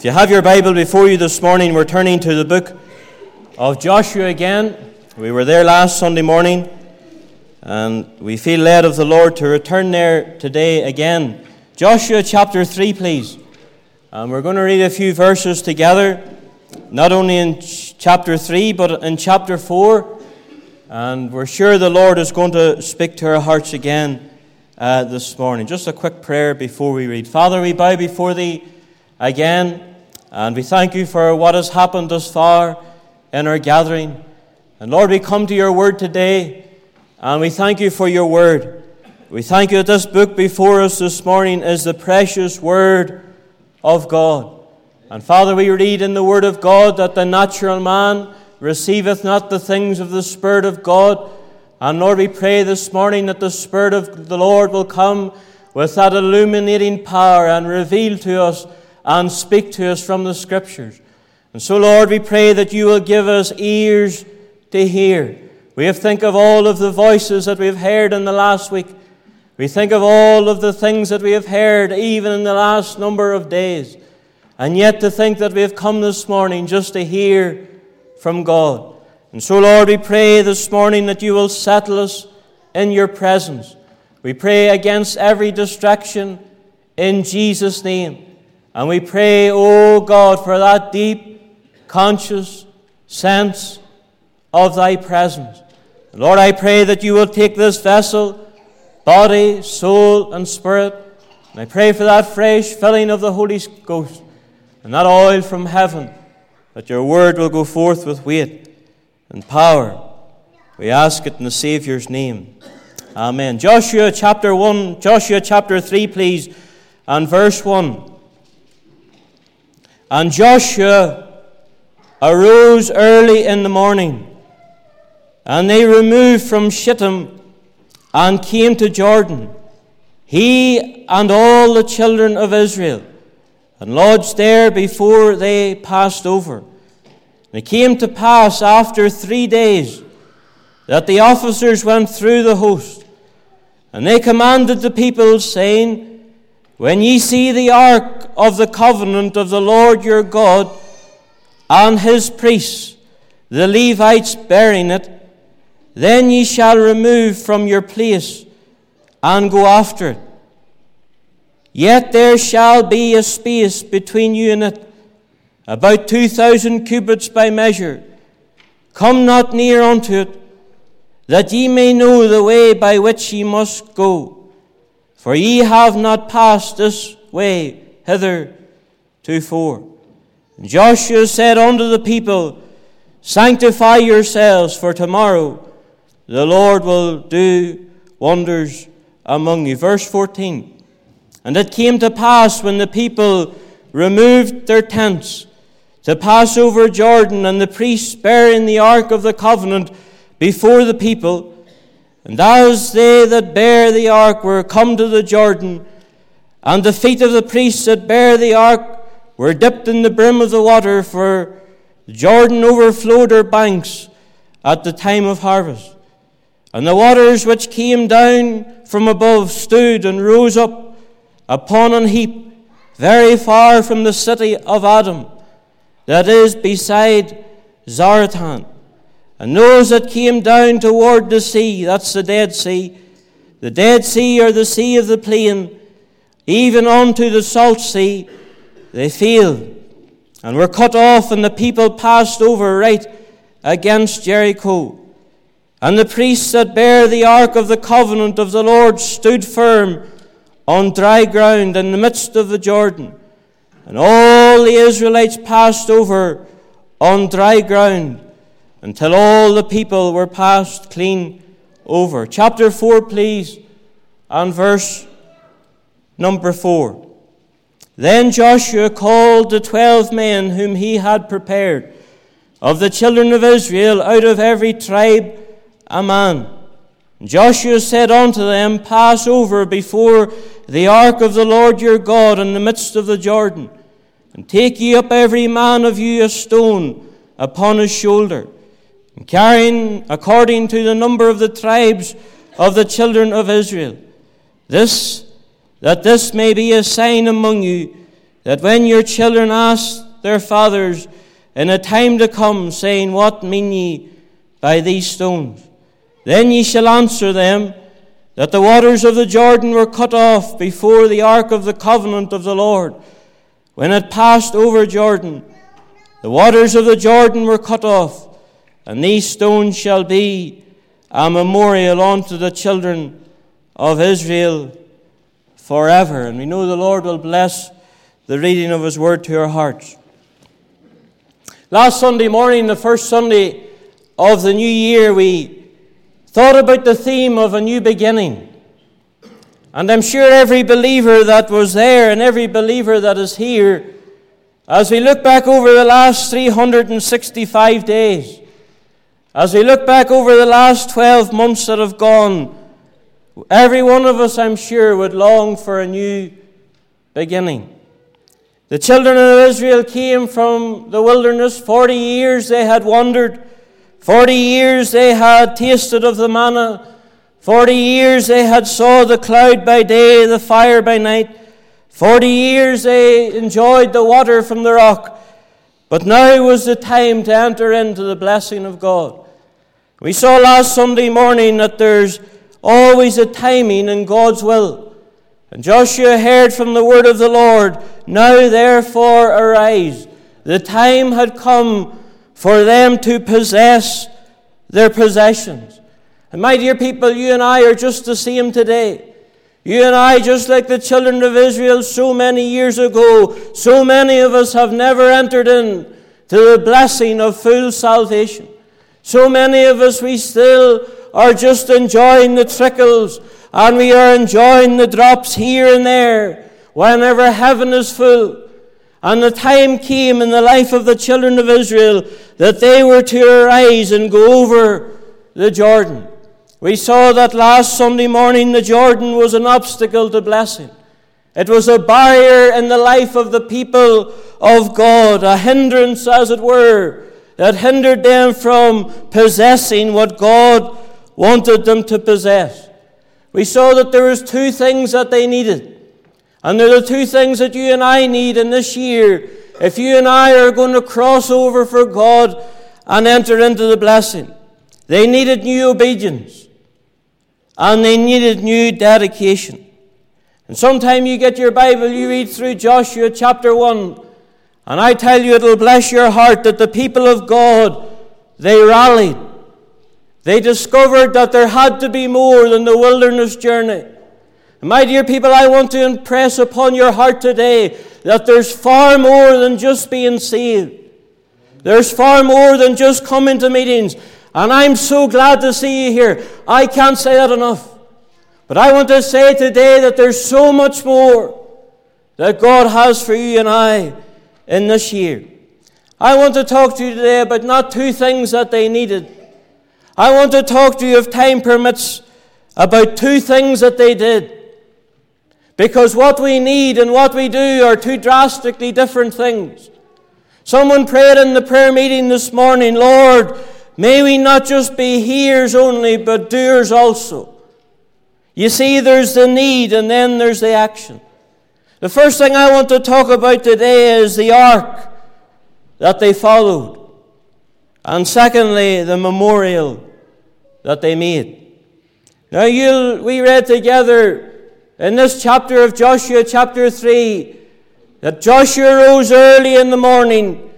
If you have your Bible before you this morning, we're turning to the book of Joshua again. We were there last Sunday morning, and we feel led of the Lord to return there today again. Joshua chapter 3, please. And we're going to read a few verses together, not only in chapter 3, but in chapter 4. And we're sure the Lord is going to speak to our hearts again uh, this morning. Just a quick prayer before we read. Father, we bow before Thee again, and we thank You for what has happened thus far in our gathering. And Lord, we come to Your word today, and we thank You for Your word. We thank You that this book before us this morning is the precious word of God. And Father, we read in the word of God that the natural man receiveth not the things of the Spirit of God. And Lord, we pray this morning that the Spirit of the Lord will come with that illuminating power and reveal to us and speak to us from the Scriptures. And so, Lord, we pray that you will give us ears to hear. We have think of all of the voices that we have heard in the last week. We think of all of the things that we have heard even in the last number of days. And yet to think that we have come this morning just to hear from God. And so, Lord, we pray this morning that you will settle us in your presence. We pray against every distraction in Jesus' name. And we pray, oh God, for that deep, conscious sense of thy presence. Lord, I pray that you will take this vessel, body, soul, and spirit, and I pray for that fresh filling of the Holy Ghost and that oil from heaven that your word will go forth with weight and power. We ask it in the Saviour's name. Amen. Joshua chapter 1, Joshua chapter 3, please, and verse 1. And Joshua arose early in the morning, and they removed from Shittim and came to Jordan, he and all the children of Israel and lodged there before they passed over. And it came to pass after three days that the officers went through the host, and they commanded the people, saying, When ye see the ark of the covenant of the Lord your God and his priests, the Levites bearing it, then ye shall remove from your place and go after it. Yet there shall be a space between you and it, about two thousand cubits by measure. Come not near unto it, that ye may know the way by which ye must go. For ye have not passed this way hither tofore. And Joshua said unto the people, Sanctify yourselves, for tomorrow the Lord will do wonders among you. Verse 14. And it came to pass when the people removed their tents to pass over Jordan, and the priests bearing the ark of the covenant before the people, and as they that bear the ark were come to the Jordan, and the feet of the priests that bear the ark were dipped in the brim of the water, for the Jordan overflowed her banks at the time of harvest. And the waters which came down from above stood and rose up upon an heap very far from the city of Adam, that is beside Zaretan. And those that came down toward the sea, that's the Dead Sea, the Dead Sea or the Sea of the Plain, even unto the Salt Sea, they failed and were cut off, and the people passed over right against Jericho. And the priests that bear the ark of the covenant of the Lord stood firm on dry ground in the midst of the Jordan. And all the Israelites passed over on dry ground until all the people were passed clean over. Chapter 4, please, and verse number 4. Then Joshua called the twelve men whom he had prepared of the children of Israel out of every tribe a man. Joshua said unto them, Pass over before the ark of the Lord your God in the midst of the Jordan, and take ye up every man of you a stone upon his shoulder, and carrying according to the number of the tribes of the children of Israel. This, that this may be a sign among you, that when your children ask their fathers in a time to come, saying, What mean ye by these stones? Then ye shall answer them that the waters of the Jordan were cut off before the ark of the covenant of the Lord. When it passed over Jordan, the waters of the Jordan were cut off, and these stones shall be a memorial unto the children of Israel forever. And we know the Lord will bless the reading of His word to our hearts. Last Sunday morning, the first Sunday of the new year, we thought about the theme of a new beginning. And I'm sure every believer that was there and every believer that is here, as we look back over the last 365 days, as we look back over the last 12 months that have gone, every one of us, I'm sure, would long for a new beginning. The children of Israel came from the wilderness. Forty years they had wandered. Forty years they had tasted of the manna. Forty years they had saw the cloud by day, the fire by night. Forty years they enjoyed the water from the rock. But now was the time to enter into the blessing of God. We saw last Sunday morning that there's always a timing in God's will. And Joshua heard from the word of the Lord, Now therefore arise. The time had come for them to possess their possessions. And my dear people, you and I are just the same today. You and I, just like the children of Israel so many years ago, so many of us have never entered in to the blessing of full salvation. So many of us, we still are just enjoying the trickles and we are enjoying the drops here and there whenever heaven is full. And the time came in the life of the children of Israel that they were to arise and go over the Jordan. We saw that last Sunday morning the Jordan was an obstacle to blessing. It was a barrier in the life of the people of God, a hindrance, as it were, that hindered them from possessing what God wanted them to possess we saw that there was two things that they needed. And there are two things that you and I need in this year if you and I are going to cross over for God and enter into the blessing. They needed new obedience and they needed new dedication. And sometime you get your Bible, you read through Joshua chapter 1, and I tell you it'll bless your heart that the people of God, they rallied. They discovered that there had to be more than the wilderness journey. My dear people, I want to impress upon your heart today that there's far more than just being saved. There's far more than just coming to meetings. And I'm so glad to see you here. I can't say that enough. But I want to say today that there's so much more that God has for you and I in this year. I want to talk to you today about not two things that they needed I want to talk to you, if time permits, about two things that they did. Because what we need and what we do are two drastically different things. Someone prayed in the prayer meeting this morning, Lord, may we not just be hearers only, but doers also. You see, there's the need and then there's the action. The first thing I want to talk about today is the ark that they followed. And secondly, the memorial that they made. Now, you we read together in this chapter of Joshua, chapter 3, that Joshua rose early in the morning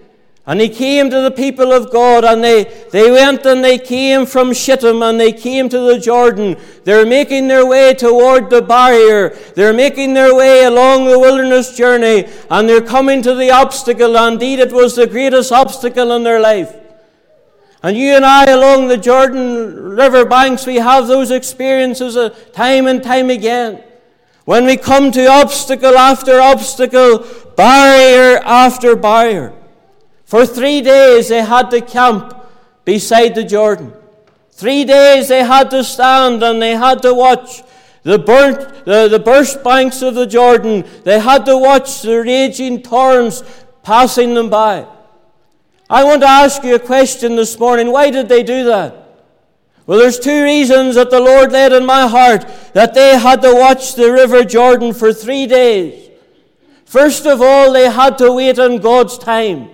and he came to the people of God, and they, they went and they came from Shittim and they came to the Jordan. They're making their way toward the barrier. They're making their way along the wilderness journey, and they're coming to the obstacle. Indeed, it was the greatest obstacle in their life. And you and I, along the Jordan River banks, we have those experiences uh, time and time again. When we come to obstacle after obstacle, barrier after barrier. For three days they had to camp beside the Jordan. Three days they had to stand and they had to watch the burnt, the, the burst banks of the Jordan. They had to watch the raging torrents passing them by. I want to ask you a question this morning. Why did they do that? Well, there's two reasons that the Lord laid in my heart that they had to watch the River Jordan for three days. First of all, they had to wait on God's time.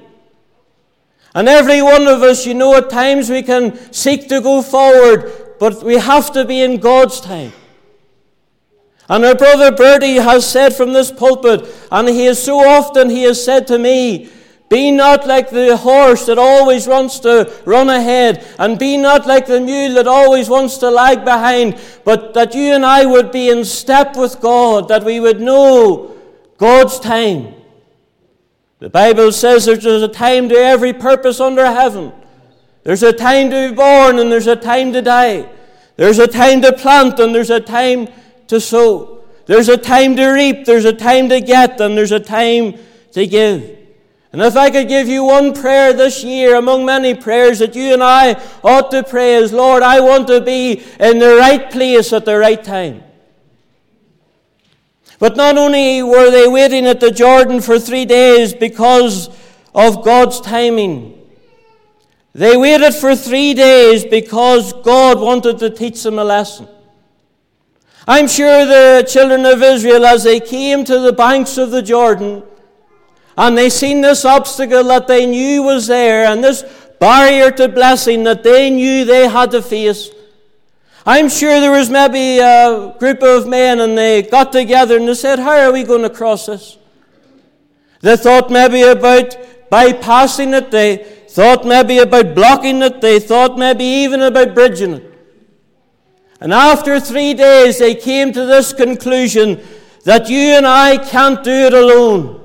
And every one of us, you know, at times we can seek to go forward, but we have to be in God's time. And our brother Bertie has said from this pulpit, and he has so often he has said to me, be not like the horse that always wants to run ahead, and be not like the mule that always wants to lag behind, but that you and I would be in step with God, that we would know God's time. The Bible says there's a time to every purpose under heaven. There's a time to be born, and there's a time to die. There's a time to plant, and there's a time to sow. There's a time to reap, there's a time to get, and there's a time to give. And if I could give you one prayer this year among many prayers that you and I ought to pray is, Lord, I want to be in the right place at the right time. But not only were they waiting at the Jordan for three days because of God's timing, they waited for three days because God wanted to teach them a lesson. I'm sure the children of Israel, as they came to the banks of the Jordan, and they seen this obstacle that they knew was there, and this barrier to blessing that they knew they had to face. I'm sure there was maybe a group of men and they got together and they said, How are we going to cross this? They thought maybe about bypassing it, they thought maybe about blocking it, they thought maybe even about bridging it. And after three days, they came to this conclusion that you and I can't do it alone.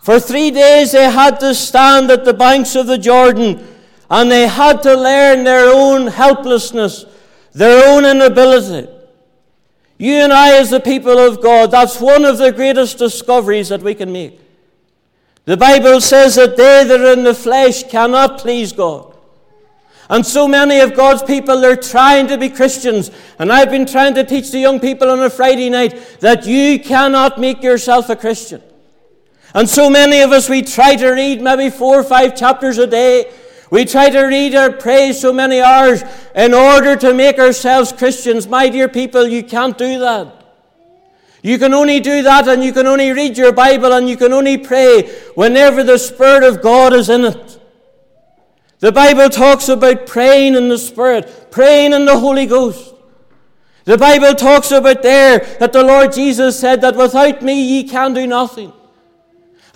For three days they had to stand at the banks of the Jordan and they had to learn their own helplessness, their own inability. You and I, as the people of God, that's one of the greatest discoveries that we can make. The Bible says that they that are in the flesh cannot please God. And so many of God's people, they're trying to be Christians. And I've been trying to teach the young people on a Friday night that you cannot make yourself a Christian. And so many of us, we try to read maybe four or five chapters a day. We try to read or pray so many hours in order to make ourselves Christians. My dear people, you can't do that. You can only do that and you can only read your Bible and you can only pray whenever the Spirit of God is in it. The Bible talks about praying in the Spirit, praying in the Holy Ghost. The Bible talks about there that the Lord Jesus said that without me ye can do nothing.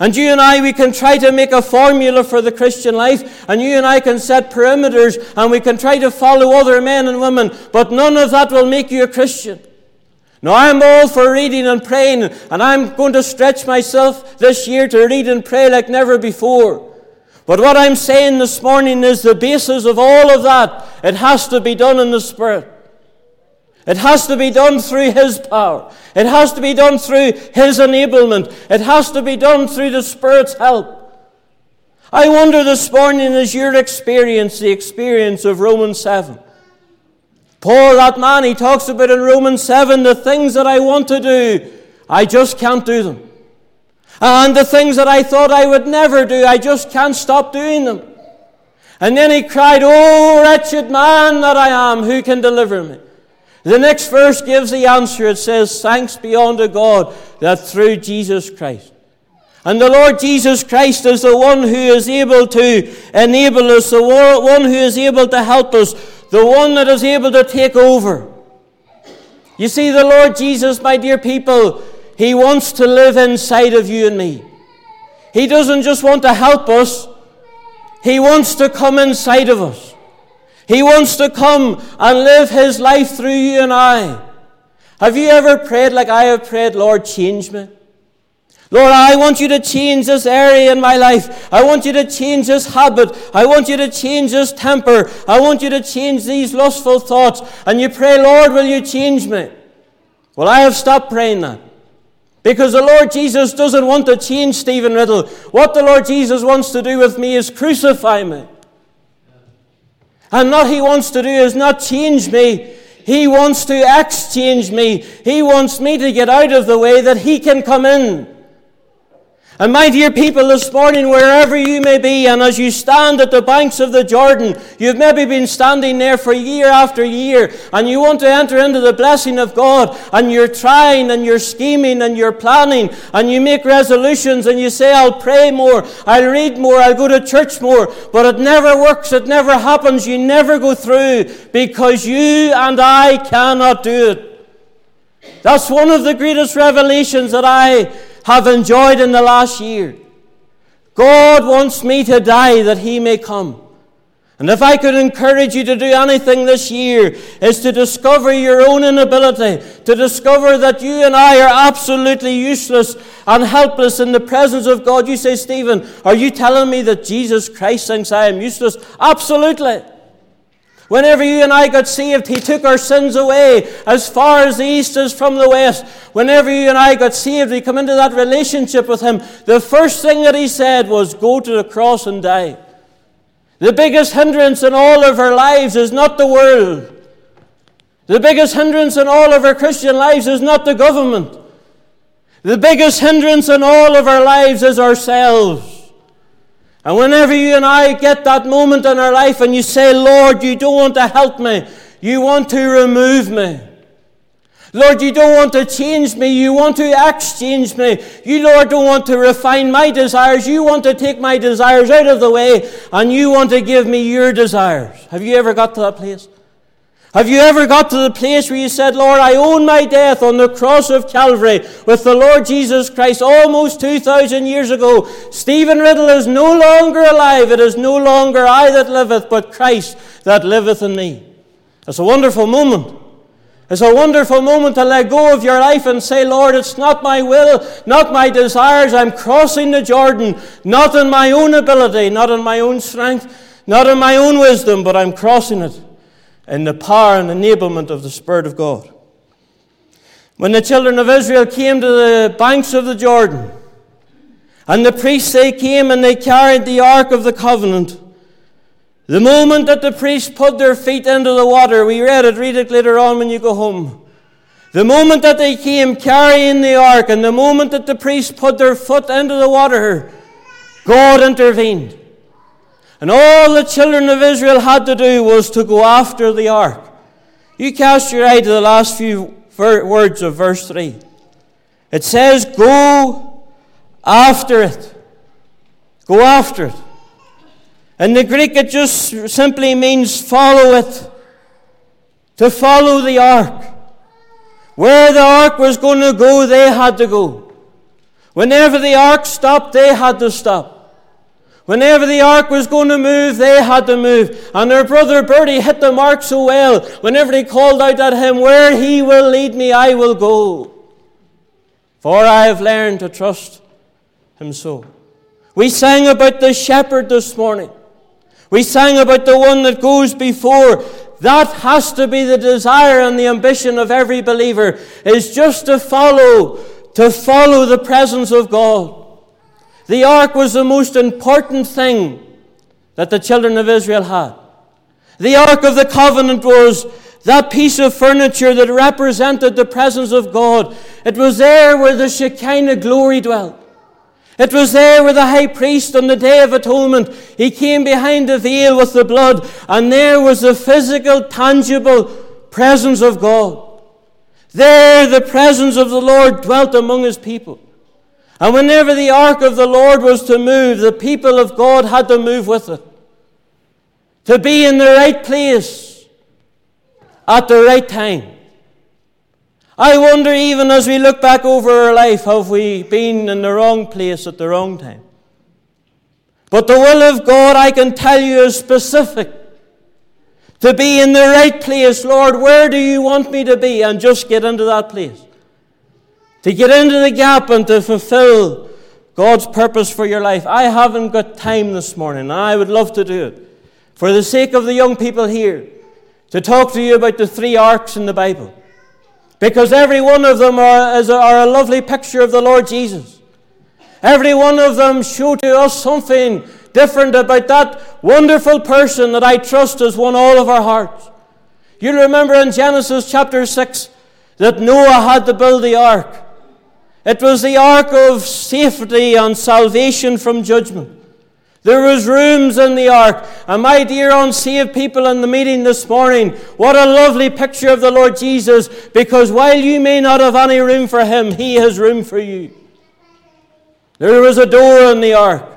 And you and I, we can try to make a formula for the Christian life, and you and I can set perimeters, and we can try to follow other men and women, but none of that will make you a Christian. Now, I'm all for reading and praying, and I'm going to stretch myself this year to read and pray like never before. But what I'm saying this morning is the basis of all of that, it has to be done in the Spirit. It has to be done through His power. It has to be done through His enablement. It has to be done through the Spirit's help. I wonder this morning is your experience the experience of Romans 7? Paul, that man, he talks about in Romans 7 the things that I want to do, I just can't do them. And the things that I thought I would never do, I just can't stop doing them. And then he cried, Oh, wretched man that I am, who can deliver me? The next verse gives the answer. It says, Thanks be unto God that through Jesus Christ. And the Lord Jesus Christ is the one who is able to enable us, the one who is able to help us, the one that is able to take over. You see, the Lord Jesus, my dear people, He wants to live inside of you and me. He doesn't just want to help us, He wants to come inside of us. He wants to come and live His life through you and I. Have you ever prayed like I have prayed, Lord, change me? Lord, I want you to change this area in my life. I want you to change this habit. I want you to change this temper. I want you to change these lustful thoughts. And you pray, Lord, will you change me? Well, I have stopped praying that. Because the Lord Jesus doesn't want to change Stephen Riddle. What the Lord Jesus wants to do with me is crucify me. And what he wants to do is not change me. He wants to exchange me. He wants me to get out of the way that he can come in. And my dear people, this morning, wherever you may be, and as you stand at the banks of the Jordan, you've maybe been standing there for year after year, and you want to enter into the blessing of God, and you're trying, and you're scheming, and you're planning, and you make resolutions, and you say, I'll pray more, I'll read more, I'll go to church more, but it never works, it never happens, you never go through, because you and I cannot do it. That's one of the greatest revelations that I have enjoyed in the last year. God wants me to die that He may come. And if I could encourage you to do anything this year, is to discover your own inability, to discover that you and I are absolutely useless and helpless in the presence of God. You say, Stephen, are you telling me that Jesus Christ thinks I am useless? Absolutely. Whenever you and I got saved, He took our sins away as far as the east is from the west. Whenever you and I got saved, we come into that relationship with Him. The first thing that He said was, Go to the cross and die. The biggest hindrance in all of our lives is not the world. The biggest hindrance in all of our Christian lives is not the government. The biggest hindrance in all of our lives is ourselves. And whenever you and I get that moment in our life and you say, Lord, you don't want to help me, you want to remove me. Lord, you don't want to change me, you want to exchange me. You, Lord, don't want to refine my desires, you want to take my desires out of the way, and you want to give me your desires. Have you ever got to that place? Have you ever got to the place where you said, Lord, I own my death on the cross of Calvary with the Lord Jesus Christ almost 2,000 years ago? Stephen Riddle is no longer alive. It is no longer I that liveth, but Christ that liveth in me. It's a wonderful moment. It's a wonderful moment to let go of your life and say, Lord, it's not my will, not my desires. I'm crossing the Jordan, not in my own ability, not in my own strength, not in my own wisdom, but I'm crossing it in the power and enablement of the Spirit of God. When the children of Israel came to the banks of the Jordan, and the priests they came and they carried the ark of the covenant. The moment that the priests put their feet into the water, we read it, read it later on when you go home. The moment that they came carrying the ark, and the moment that the priests put their foot into the water, God intervened. And all the children of Israel had to do was to go after the ark. You cast your eye to the last few words of verse 3. It says, Go after it. Go after it. In the Greek, it just simply means follow it. To follow the ark. Where the ark was going to go, they had to go. Whenever the ark stopped, they had to stop. Whenever the ark was going to move, they had to move. And their brother Bertie hit the mark so well. Whenever they called out at him, Where he will lead me, I will go. For I have learned to trust him so. We sang about the shepherd this morning. We sang about the one that goes before. That has to be the desire and the ambition of every believer, is just to follow, to follow the presence of God. The ark was the most important thing that the children of Israel had. The ark of the covenant was that piece of furniture that represented the presence of God. It was there where the Shekinah glory dwelt. It was there where the high priest on the day of atonement, he came behind the veil with the blood, and there was the physical, tangible presence of God. There the presence of the Lord dwelt among his people. And whenever the ark of the Lord was to move, the people of God had to move with it. To be in the right place at the right time. I wonder, even as we look back over our life, have we been in the wrong place at the wrong time? But the will of God, I can tell you, is specific. To be in the right place, Lord, where do you want me to be? And just get into that place to get into the gap and to fulfill God's purpose for your life. I haven't got time this morning, and I would love to do it. For the sake of the young people here, to talk to you about the three arks in the Bible. Because every one of them are, is, are a lovely picture of the Lord Jesus. Every one of them show to us something different about that wonderful person that I trust has won all of our hearts. You remember in Genesis chapter 6 that Noah had to build the ark. It was the ark of safety and salvation from judgment. There was rooms in the ark. And my dear unsaved people in the meeting this morning, what a lovely picture of the Lord Jesus, because while you may not have any room for him, he has room for you. There was a door in the ark.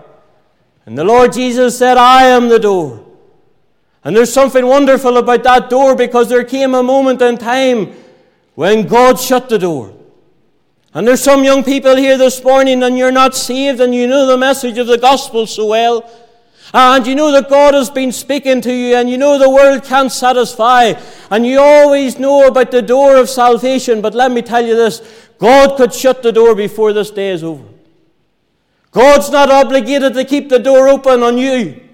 And the Lord Jesus said, I am the door. And there's something wonderful about that door because there came a moment in time when God shut the door. And there's some young people here this morning and you're not saved and you know the message of the gospel so well. And you know that God has been speaking to you, and you know the world can't satisfy, and you always know about the door of salvation. But let me tell you this God could shut the door before this day is over. God's not obligated to keep the door open on you.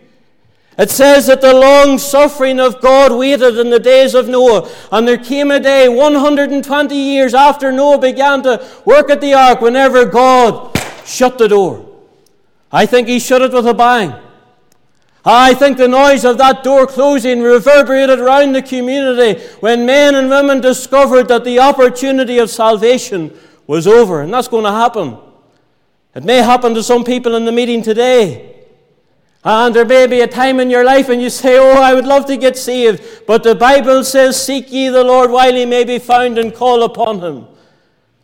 It says that the long suffering of God waited in the days of Noah, and there came a day 120 years after Noah began to work at the ark whenever God shut the door. I think he shut it with a bang. I think the noise of that door closing reverberated around the community when men and women discovered that the opportunity of salvation was over, and that's going to happen. It may happen to some people in the meeting today. Ah, and there may be a time in your life and you say, Oh, I would love to get saved. But the Bible says, Seek ye the Lord while he may be found and call upon him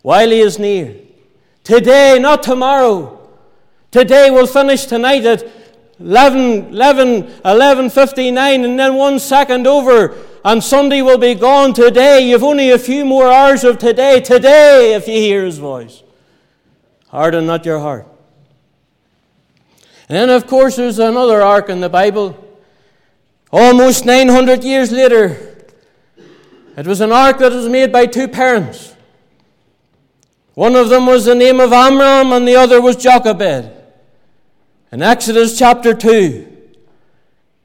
while he is near. Today, not tomorrow. Today we'll finish tonight at 11, 11, 11 59 and then one second over and Sunday will be gone today. You've only a few more hours of today. Today, if you hear his voice. Harden not your heart. And then, of course, there's another ark in the Bible. Almost 900 years later, it was an ark that was made by two parents. One of them was the name of Amram, and the other was Jochebed. In Exodus chapter 2,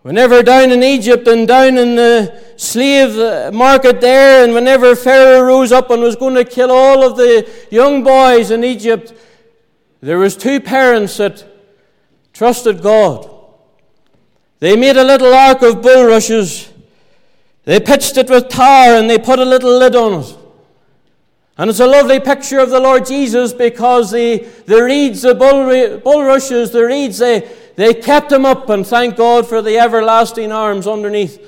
whenever down in Egypt and down in the slave market there, and whenever Pharaoh rose up and was going to kill all of the young boys in Egypt, there was two parents that trusted God. They made a little ark of bulrushes. They pitched it with tar and they put a little lid on it. And it's a lovely picture of the Lord Jesus because the, the reeds, the bulrushes, the reeds, they, they kept him up and thank God for the everlasting arms underneath.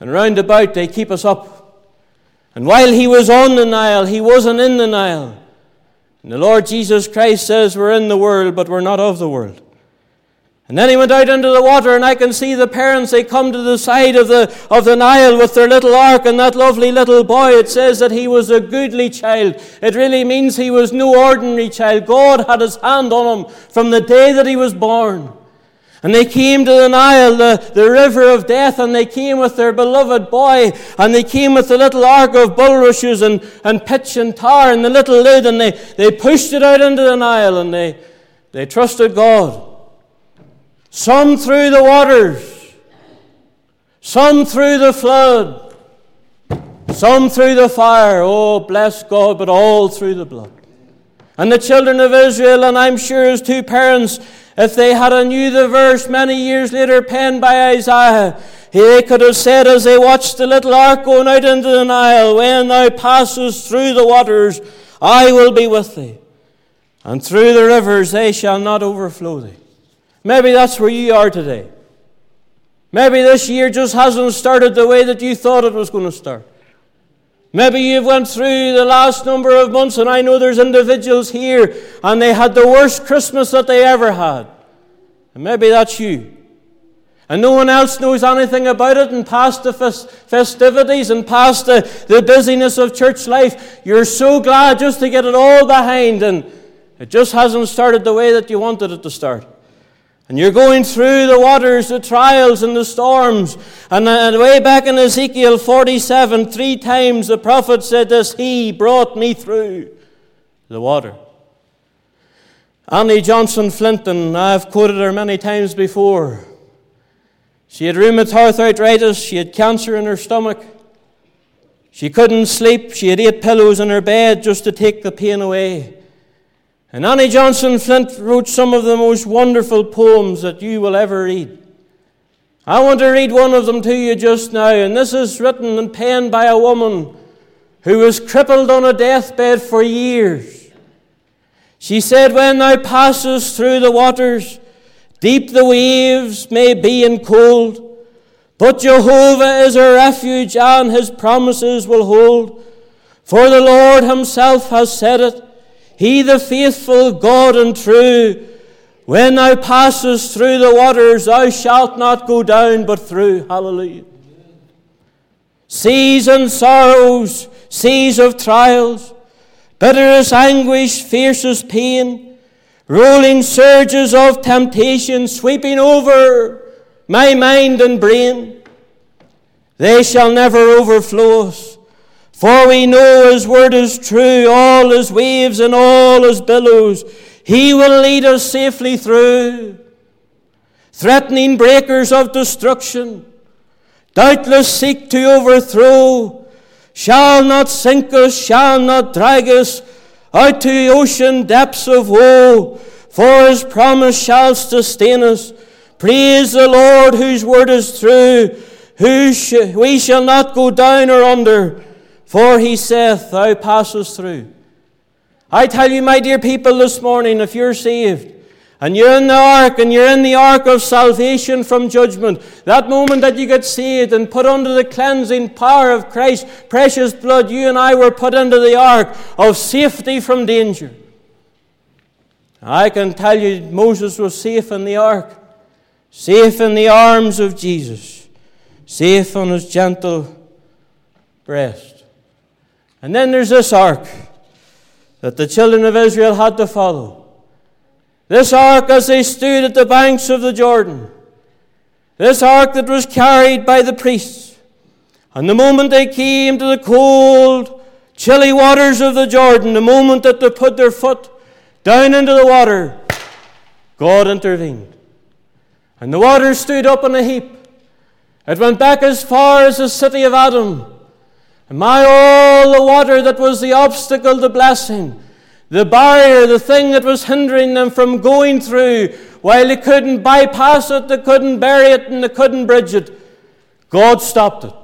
And round about they keep us up. And while he was on the Nile, he wasn't in the Nile. And the Lord Jesus Christ says we're in the world, but we're not of the world. And then he went out into the water, and I can see the parents, they come to the side of the, of the Nile with their little ark, and that lovely little boy, it says that he was a goodly child. It really means he was no ordinary child. God had his hand on him from the day that he was born. And they came to the Nile, the, the river of death, and they came with their beloved boy, and they came with the little ark of bulrushes and, and pitch and tar and the little lid, and they, they pushed it out into the Nile, and they, they trusted God. Some through the waters, some through the flood, some through the fire. Oh, bless God, but all through the blood. And the children of Israel, and I'm sure his two parents, if they had a knew the verse many years later penned by Isaiah, they could have said as they watched the little ark going out into the Nile, When thou passest through the waters, I will be with thee. And through the rivers they shall not overflow thee. Maybe that's where you are today. Maybe this year just hasn't started the way that you thought it was going to start. Maybe you've went through the last number of months, and I know there's individuals here, and they had the worst Christmas that they ever had. And maybe that's you. And no one else knows anything about it, and past the festivities and past the, the busyness of church life, you're so glad just to get it all behind, and it just hasn't started the way that you wanted it to start. And you're going through the waters, the trials, and the storms. And, uh, and way back in Ezekiel 47, three times the prophet said this He brought me through the water. Annie Johnson Flinton, I've quoted her many times before. She had rheumatoid arthritis, she had cancer in her stomach. She couldn't sleep, she had eight pillows in her bed just to take the pain away. And Annie Johnson Flint wrote some of the most wonderful poems that you will ever read. I want to read one of them to you just now, and this is written and penned by a woman who was crippled on a deathbed for years. She said, When thou passest through the waters, deep the waves may be and cold, but Jehovah is a refuge and his promises will hold. For the Lord himself has said it, He the faithful God and true. When thou passest through the waters, thou shalt not go down but through. Hallelujah. Seas and sorrows, seas of trials, bitterest anguish, fiercest pain, rolling surges of temptation sweeping over my mind and brain. They shall never overflow us, for we know His word is true, all His waves and all His billows. He will lead us safely through. Threatening breakers of destruction, doubtless seek to overthrow shall not sink us, shall not drag us out to the ocean depths of woe, for his promise shall sustain us. Praise the Lord, whose word is true, who sh- we shall not go down or under, for he saith, Thou passest through. I tell you, my dear people, this morning, if you're saved, and you're in the ark, and you're in the ark of salvation from judgment. That moment that you get saved and put under the cleansing power of Christ's precious blood, you and I were put under the ark of safety from danger. I can tell you, Moses was safe in the ark, safe in the arms of Jesus, safe on his gentle breast. And then there's this ark that the children of Israel had to follow. This ark as they stood at the banks of the Jordan. This ark that was carried by the priests. And the moment they came to the cold, chilly waters of the Jordan, the moment that they put their foot down into the water, God intervened. And the water stood up in a heap. It went back as far as the city of Adam. And my all the water that was the obstacle to blessing the barrier, the thing that was hindering them from going through, while they couldn't bypass it, they couldn't bury it, and they couldn't bridge it, God stopped it.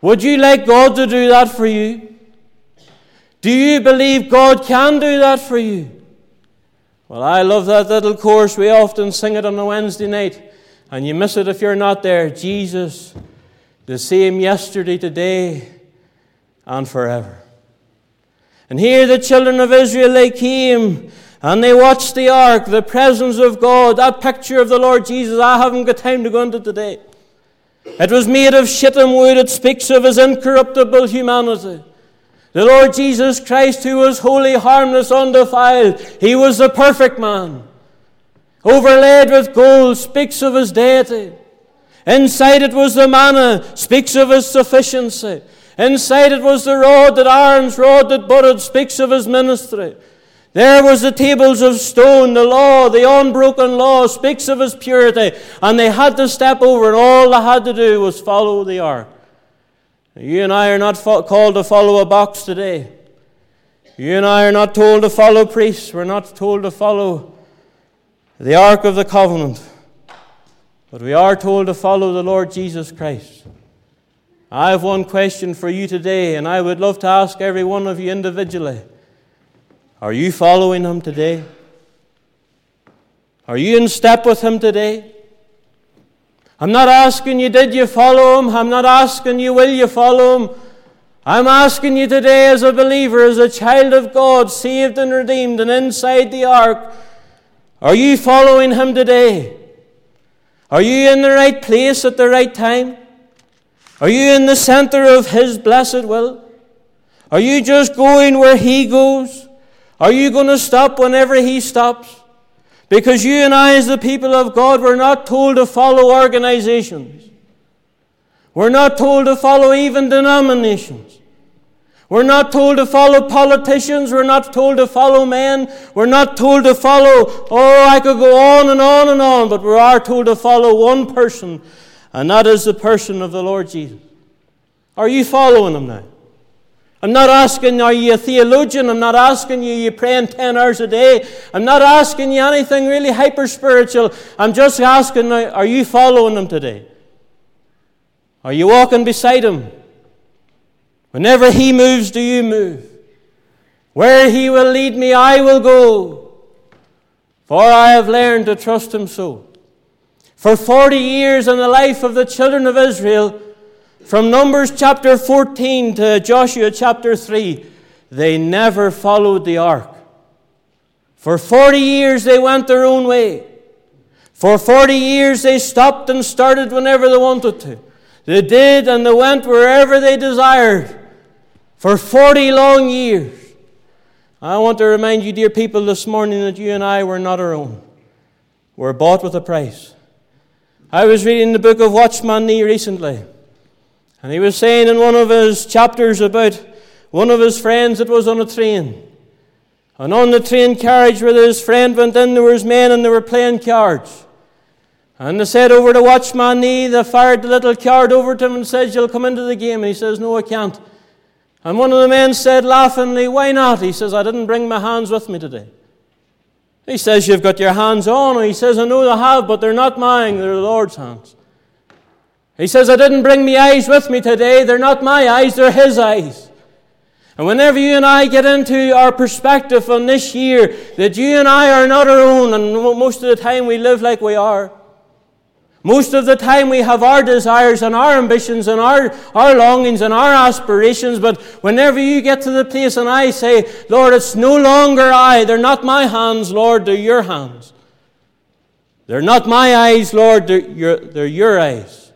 Would you like God to do that for you? Do you believe God can do that for you? Well, I love that little chorus. We often sing it on a Wednesday night, and you miss it if you're not there. Jesus, the same yesterday, today, and forever. And here the children of Israel, they came and they watched the ark, the presence of God, that picture of the Lord Jesus. I haven't got time to go into today. It was made of shittim wood. It speaks of his incorruptible humanity. The Lord Jesus Christ, who was holy, harmless, undefiled, he was the perfect man. Overlaid with gold, speaks of his deity. Inside it was the manna, speaks of his sufficiency. Inside it was the rod that Aaron's rod that budded speaks of his ministry. There was the tables of stone, the law, the unbroken law speaks of his purity, and they had to step over, and all they had to do was follow the ark. You and I are not fo- called to follow a box today. You and I are not told to follow priests. We're not told to follow the ark of the covenant. But we are told to follow the Lord Jesus Christ. I have one question for you today, and I would love to ask every one of you individually. Are you following him today? Are you in step with him today? I'm not asking you, did you follow him? I'm not asking you, will you follow him? I'm asking you today, as a believer, as a child of God, saved and redeemed, and inside the ark, are you following him today? Are you in the right place at the right time? Are you in the center of His blessed will? Are you just going where He goes? Are you going to stop whenever He stops? Because you and I, as the people of God, we're not told to follow organizations. We're not told to follow even denominations. We're not told to follow politicians. We're not told to follow men. We're not told to follow, oh, I could go on and on and on, but we are told to follow one person and that is the person of the Lord Jesus. Are you following him now? I'm not asking, are you a theologian? I'm not asking you, you praying 10 hours a day. I'm not asking you anything really hyper spiritual. I'm just asking, are you following him today? Are you walking beside him? Whenever he moves, do you move? Where he will lead me, I will go, for I have learned to trust him so. For 40 years in the life of the children of Israel, from Numbers chapter 14 to Joshua chapter 3, they never followed the ark. For 40 years they went their own way. For 40 years they stopped and started whenever they wanted to. They did and they went wherever they desired. For 40 long years. I want to remind you, dear people, this morning that you and I were not our own. We're bought with a price. I was reading the book of Watchman Nee recently, and he was saying in one of his chapters about one of his friends that was on a train. And on the train carriage where his friend went in, there was men and they were playing cards. And they said over to Watchman Nee, they fired the little card over to him and said, You'll come into the game. And he says, No, I can't. And one of the men said laughingly, Why not? He says, I didn't bring my hands with me today. He says, You've got your hands on. He says, I know I have, but they're not mine, they're the Lord's hands. He says, I didn't bring my eyes with me today. They're not my eyes, they're His eyes. And whenever you and I get into our perspective on this year, that you and I are not our own, and most of the time we live like we are. Most of the time we have our desires and our ambitions and our, our longings and our aspirations, but whenever you get to the place and I say, Lord, it's no longer I, they're not my hands, Lord, they're your hands. They're not my eyes, Lord, they're your, they're your eyes.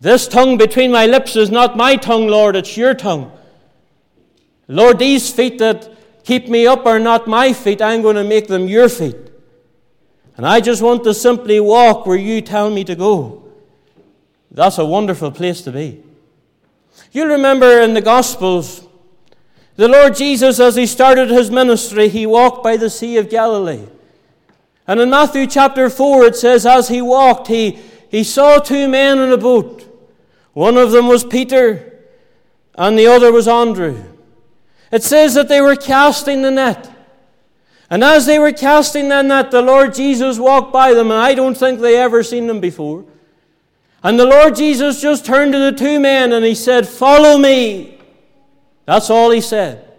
This tongue between my lips is not my tongue, Lord, it's your tongue. Lord, these feet that keep me up are not my feet, I'm going to make them your feet. And I just want to simply walk where you tell me to go. That's a wonderful place to be. You'll remember in the Gospels, the Lord Jesus, as he started his ministry, he walked by the Sea of Galilee. And in Matthew chapter 4, it says, as he walked, he, he saw two men in a boat. One of them was Peter, and the other was Andrew. It says that they were casting the net. And as they were casting that net, the Lord Jesus walked by them, and I don't think they ever seen them before. And the Lord Jesus just turned to the two men and he said, Follow me. That's all he said.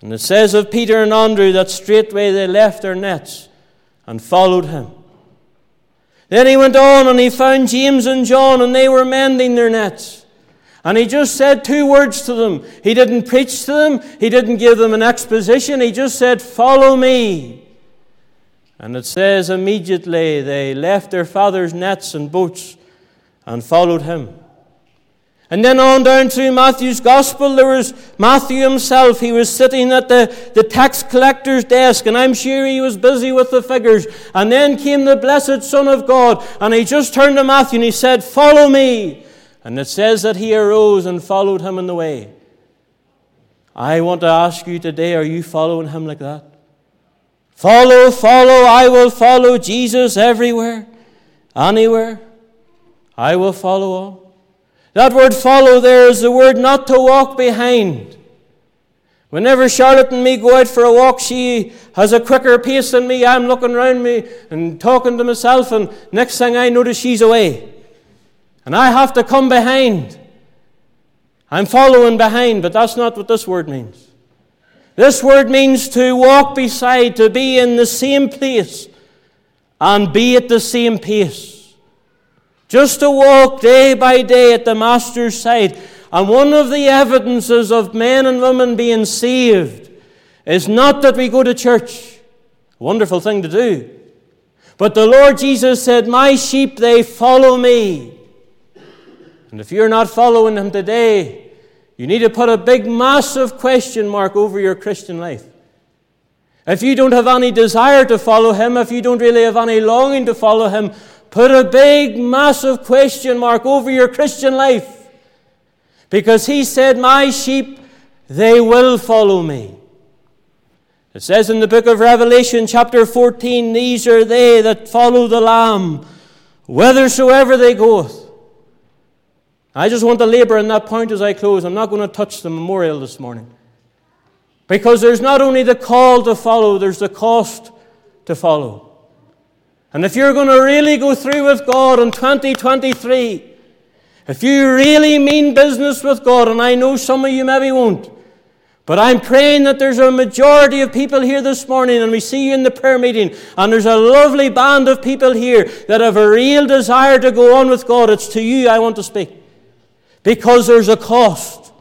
And it says of Peter and Andrew that straightway they left their nets and followed him. Then he went on and he found James and John, and they were mending their nets. And he just said two words to them. He didn't preach to them, he didn't give them an exposition. He just said, Follow me. And it says immediately they left their father's nets and boats and followed him. And then on down through Matthew's gospel, there was Matthew himself. He was sitting at the, the tax collector's desk, and I'm sure he was busy with the figures. And then came the blessed Son of God, and he just turned to Matthew and he said, Follow me. And it says that he arose and followed him in the way. I want to ask you today are you following him like that? Follow, follow, I will follow Jesus everywhere, anywhere. I will follow all. That word follow there is the word not to walk behind. Whenever Charlotte and me go out for a walk, she has a quicker pace than me. I'm looking around me and talking to myself, and next thing I notice, she's away and I have to come behind. I'm following behind, but that's not what this word means. This word means to walk beside, to be in the same place and be at the same pace. Just to walk day by day at the Master's side. And one of the evidences of men and women being saved is not that we go to church, wonderful thing to do. But the Lord Jesus said, My sheep, they follow me. And if you're not following Him today, you need to put a big, massive question mark over your Christian life. If you don't have any desire to follow Him, if you don't really have any longing to follow Him, put a big, massive question mark over your Christian life. Because He said, My sheep, they will follow me. It says in the book of Revelation, chapter 14, These are they that follow the Lamb, whithersoever they goeth. I just want to labor on that point as I close. I'm not going to touch the memorial this morning. Because there's not only the call to follow, there's the cost to follow. And if you're going to really go through with God in 2023, if you really mean business with God, and I know some of you maybe won't, But I'm praying that there's a majority of people here this morning, and we see you in the prayer meeting, and there's a lovely band of people here that have a real desire to go on with God. It's to you I want to speak. Because there's a cost.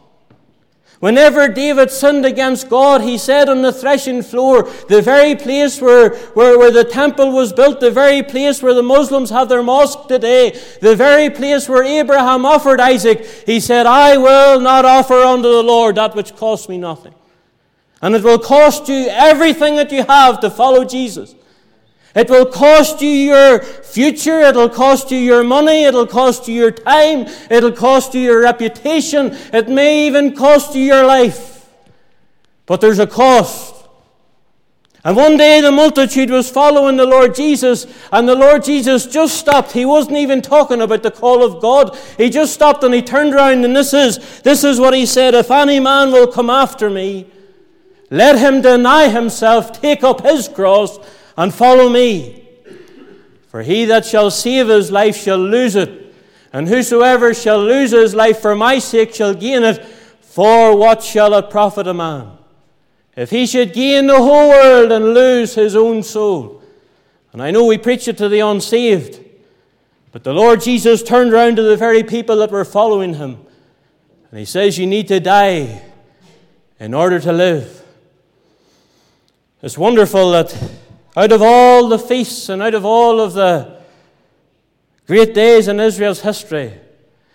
Whenever David sinned against God, he said on the threshing floor, the very place where, where, where the temple was built, the very place where the Muslims have their mosque today, the very place where Abraham offered Isaac, he said, I will not offer unto the Lord that which costs me nothing. And it will cost you everything that you have to follow Jesus. It will cost you your future. It'll cost you your money. It'll cost you your time. It'll cost you your reputation. It may even cost you your life. But there's a cost. And one day the multitude was following the Lord Jesus, and the Lord Jesus just stopped. He wasn't even talking about the call of God. He just stopped and he turned around, and this is, this is what he said If any man will come after me, let him deny himself, take up his cross, and follow me. For he that shall save his life shall lose it, and whosoever shall lose his life for my sake shall gain it. For what shall it profit a man if he should gain the whole world and lose his own soul? And I know we preach it to the unsaved, but the Lord Jesus turned around to the very people that were following him, and he says, You need to die in order to live. It's wonderful that out of all the feasts and out of all of the great days in Israel's history,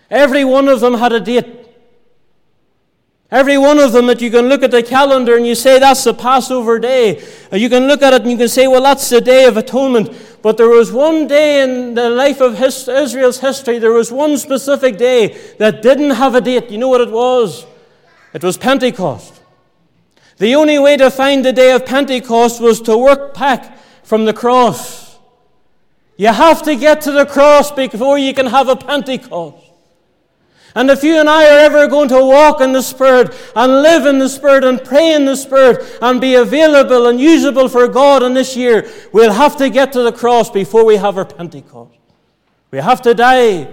every one of them had a date. Every one of them that you can look at the calendar and you say that's the Passover day. You can look at it and you can say, well, that's the day of atonement. But there was one day in the life of his, Israel's history, there was one specific day that didn't have a date. You know what it was? It was Pentecost. The only way to find the day of Pentecost was to work back from the cross. You have to get to the cross before you can have a Pentecost. And if you and I are ever going to walk in the Spirit and live in the Spirit and pray in the Spirit and be available and usable for God in this year, we'll have to get to the cross before we have our Pentecost. We have to die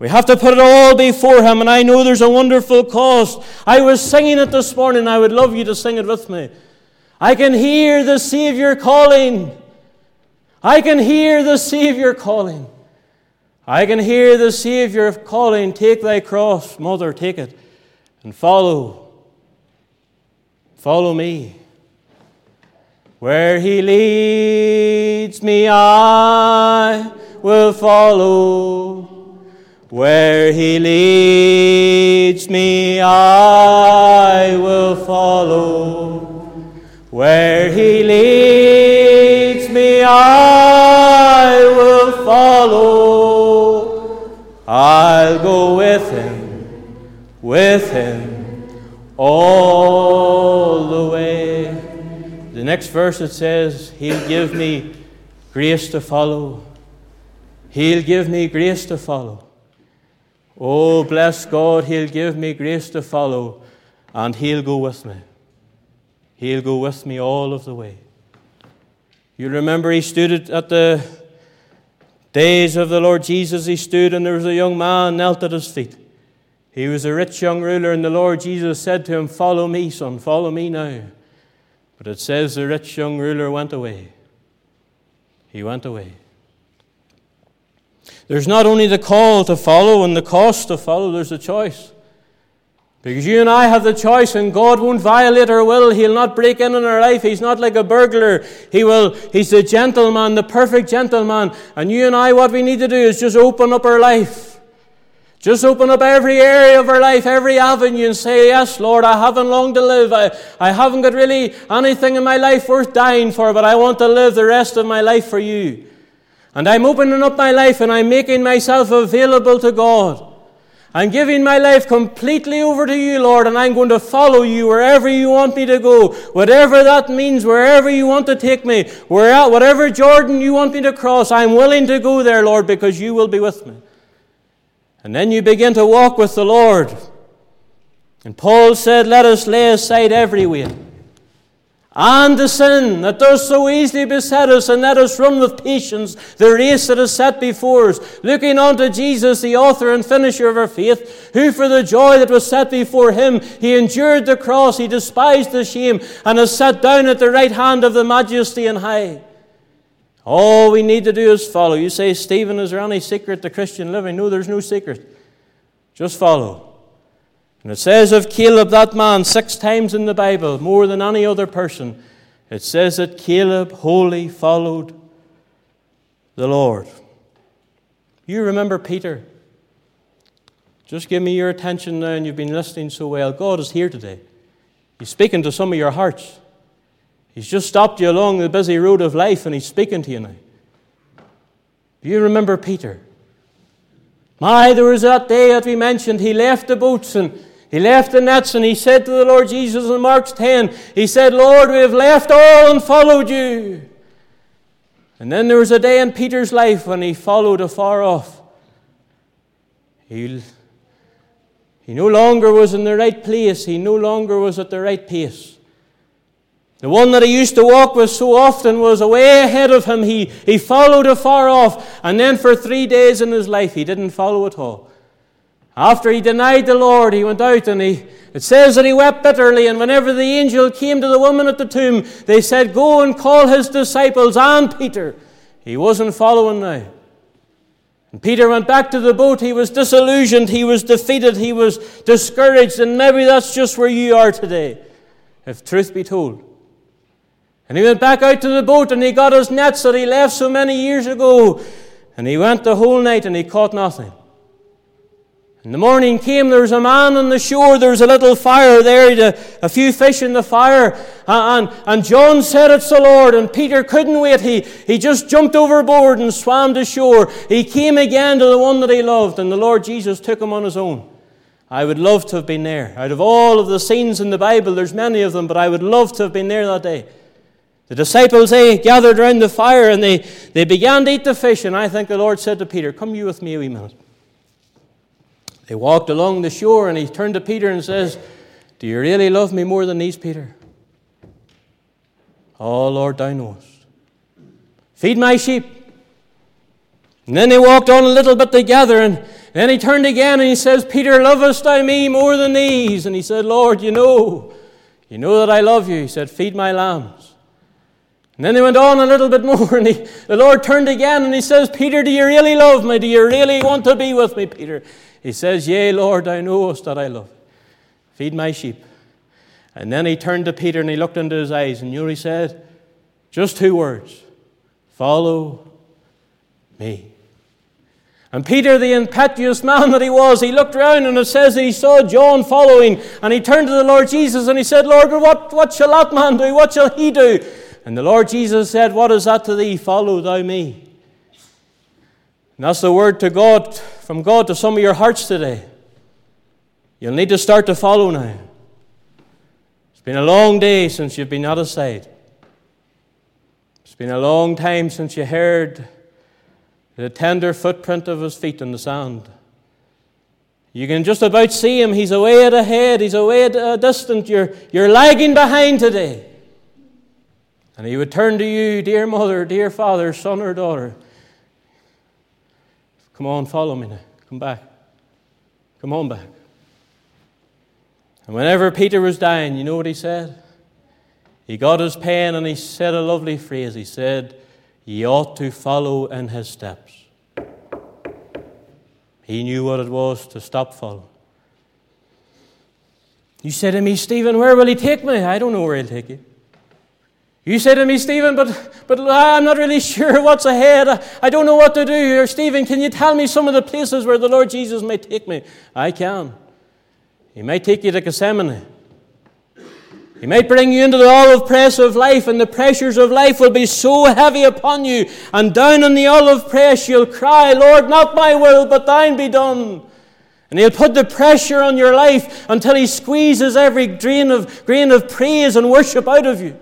we have to put it all before Him, and I know there's a wonderful cost. I was singing it this morning. I would love you to sing it with me. I can hear the Savior calling. I can hear the Savior calling. I can hear the Savior calling, Take thy cross, mother, take it, and follow. Follow me. Where He leads me, I will follow. Where he leads me, I will follow. Where he leads me, I will follow. I'll go with him, with him all the way. The next verse it says, He'll give me grace to follow. He'll give me grace to follow. Oh, bless God, He'll give me grace to follow, and He'll go with me. He'll go with me all of the way. You remember He stood at the days of the Lord Jesus, He stood, and there was a young man knelt at His feet. He was a rich young ruler, and the Lord Jesus said to him, Follow me, son, follow me now. But it says the rich young ruler went away. He went away. There's not only the call to follow and the cost to follow, there's a choice. Because you and I have the choice, and God won't violate our will. He'll not break in on our life. He's not like a burglar. He will. He's the gentleman, the perfect gentleman. And you and I, what we need to do is just open up our life. Just open up every area of our life, every avenue, and say, Yes, Lord, I haven't long to live. I, I haven't got really anything in my life worth dying for, but I want to live the rest of my life for you. And I'm opening up my life and I'm making myself available to God. I'm giving my life completely over to you, Lord, and I'm going to follow you wherever you want me to go, whatever that means, wherever you want to take me, where, whatever Jordan you want me to cross, I'm willing to go there, Lord, because you will be with me. And then you begin to walk with the Lord. And Paul said, Let us lay aside every weight and the sin that does so easily beset us, and let us run with patience the race that is set before us, looking unto Jesus, the author and finisher of our faith, who for the joy that was set before him, he endured the cross, he despised the shame, and has sat down at the right hand of the majesty and high. All we need to do is follow. You say, Stephen, is there any secret to Christian living? No, there's no secret. Just follow. And it says of Caleb, that man, six times in the Bible, more than any other person, it says that Caleb wholly followed the Lord. You remember Peter? Just give me your attention now, and you've been listening so well. God is here today. He's speaking to some of your hearts. He's just stopped you along the busy road of life, and He's speaking to you now. Do you remember Peter? My, there was that day that we mentioned. He left the boats and he left the nets and he said to the Lord Jesus in Mark 10, He said, Lord, we have left all and followed you. And then there was a day in Peter's life when he followed afar off. He, he no longer was in the right place, he no longer was at the right pace. The one that he used to walk with so often was away ahead of him. He, he followed afar off, and then for three days in his life, he didn't follow at all. After he denied the Lord, he went out and he, it says that he wept bitterly. And whenever the angel came to the woman at the tomb, they said, Go and call his disciples and Peter. He wasn't following now. And Peter went back to the boat. He was disillusioned. He was defeated. He was discouraged. And maybe that's just where you are today, if truth be told. And he went back out to the boat and he got his nets that he left so many years ago. And he went the whole night and he caught nothing. And the morning came, there was a man on the shore, there was a little fire there, a, a few fish in the fire. And, and, John said, It's the Lord. And Peter couldn't wait. He, he just jumped overboard and swam to shore. He came again to the one that he loved, and the Lord Jesus took him on his own. I would love to have been there. Out of all of the scenes in the Bible, there's many of them, but I would love to have been there that day. The disciples, they gathered around the fire and they, they began to eat the fish. And I think the Lord said to Peter, Come you with me a wee minute. They walked along the shore and he turned to Peter and says, Do you really love me more than these, Peter? Oh, Lord, thou knowest. Feed my sheep. And then they walked on a little bit together, and then he turned again and he says, Peter, lovest thou me more than these? And he said, Lord, you know, you know that I love you. He said, Feed my lambs. And then they went on a little bit more, and he, the Lord turned again and he says, Peter, do you really love me? Do you really want to be with me, Peter? He says, Yea, Lord, thou knowest that I love. Feed my sheep. And then he turned to Peter and he looked into his eyes, and he said? Just two words Follow me. And Peter, the impetuous man that he was, he looked round and it says that he saw John following. And he turned to the Lord Jesus and he said, Lord, what, what shall that man do? What shall he do? And the Lord Jesus said, What is that to thee? Follow thou me. And that's the word to God, from God to some of your hearts today. You'll need to start to follow now. It's been a long day since you've been out of sight. It's been a long time since you heard the tender footprint of his feet in the sand. You can just about see him. He's away at ahead, he's away at a distant. You're, you're lagging behind today. And he would turn to you, dear mother, dear father, son, or daughter. Come on, follow me now. Come back. Come on back. And whenever Peter was dying, you know what he said? He got his pen and he said a lovely phrase. He said, Ye ought to follow in his steps. He knew what it was to stop following. You said to me, Stephen, where will he take me? I don't know where he'll take you. You say to me, Stephen, but, but I'm not really sure what's ahead. I don't know what to do. Or, Stephen, can you tell me some of the places where the Lord Jesus may take me? I can. He may take you to Gethsemane. He might bring you into the olive press of life, and the pressures of life will be so heavy upon you. And down in the olive press, you'll cry, Lord, not my will, but thine be done. And he'll put the pressure on your life until he squeezes every grain of, grain of praise and worship out of you.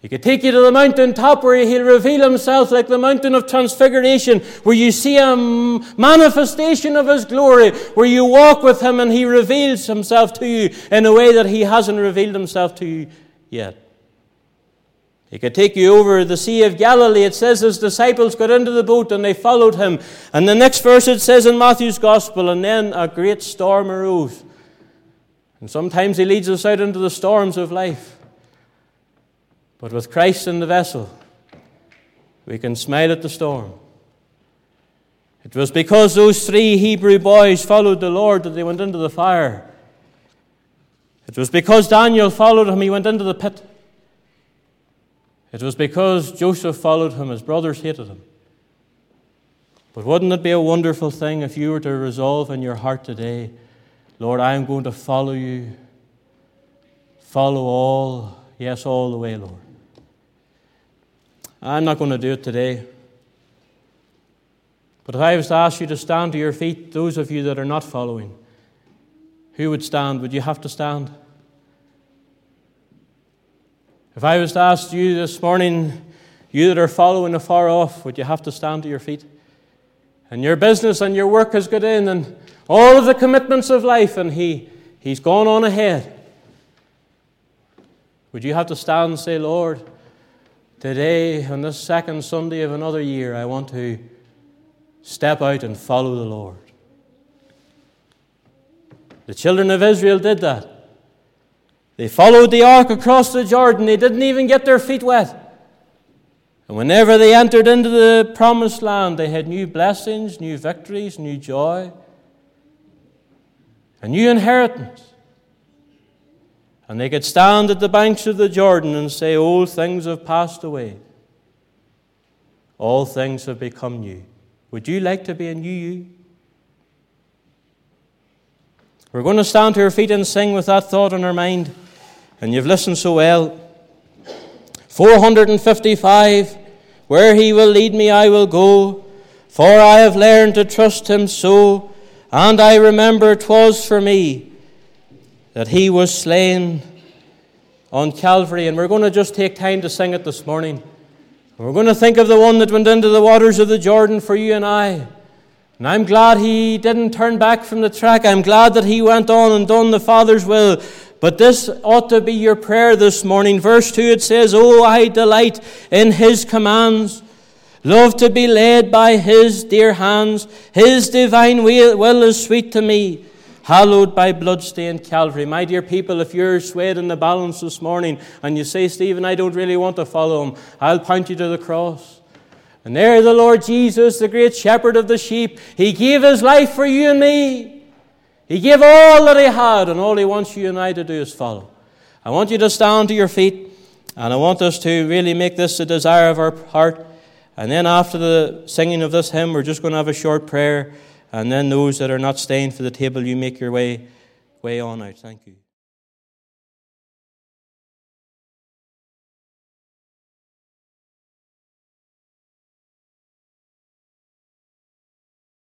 He could take you to the mountain top where he'll reveal himself like the mountain of transfiguration, where you see a manifestation of his glory, where you walk with him and he reveals himself to you in a way that he hasn't revealed himself to you yet. He could take you over the Sea of Galilee. It says his disciples got into the boat and they followed him. And the next verse it says in Matthew's Gospel, and then a great storm arose. And sometimes he leads us out into the storms of life. But with Christ in the vessel, we can smile at the storm. It was because those three Hebrew boys followed the Lord that they went into the fire. It was because Daniel followed him, he went into the pit. It was because Joseph followed him, his brothers hated him. But wouldn't it be a wonderful thing if you were to resolve in your heart today, Lord, I am going to follow you. Follow all, yes, all the way, Lord. I'm not going to do it today. But if I was to ask you to stand to your feet, those of you that are not following, who would stand? Would you have to stand? If I was to ask you this morning, you that are following afar off, would you have to stand to your feet? And your business and your work has got in, and all of the commitments of life, and he, he's gone on ahead. Would you have to stand and say, Lord, today, on this second Sunday of another year, I want to step out and follow the Lord? The children of Israel did that. They followed the ark across the Jordan. They didn't even get their feet wet. And whenever they entered into the promised land, they had new blessings, new victories, new joy, a new inheritance. And they could stand at the banks of the Jordan and say, Old things have passed away. All things have become new. Would you like to be a new you? We're going to stand to our feet and sing with that thought in our mind. And you've listened so well. 455 Where he will lead me, I will go, for I have learned to trust him so. And I remember 'twas for me that he was slain on Calvary. And we're going to just take time to sing it this morning. We're going to think of the one that went into the waters of the Jordan for you and I. And I'm glad he didn't turn back from the track. I'm glad that he went on and done the Father's will. But this ought to be your prayer this morning. Verse 2 it says, Oh, I delight in his commands. Love to be led by his dear hands. His divine will is sweet to me. Hallowed by bloodstained Calvary. My dear people, if you're swayed in the balance this morning and you say, Stephen, I don't really want to follow him, I'll point you to the cross. And there, the Lord Jesus, the great shepherd of the sheep, he gave his life for you and me. He gave all that he had, and all he wants you and I to do is follow. I want you to stand to your feet, and I want us to really make this a desire of our heart. And then, after the singing of this hymn, we're just going to have a short prayer. And then, those that are not staying for the table, you make your way, way on out. Thank you.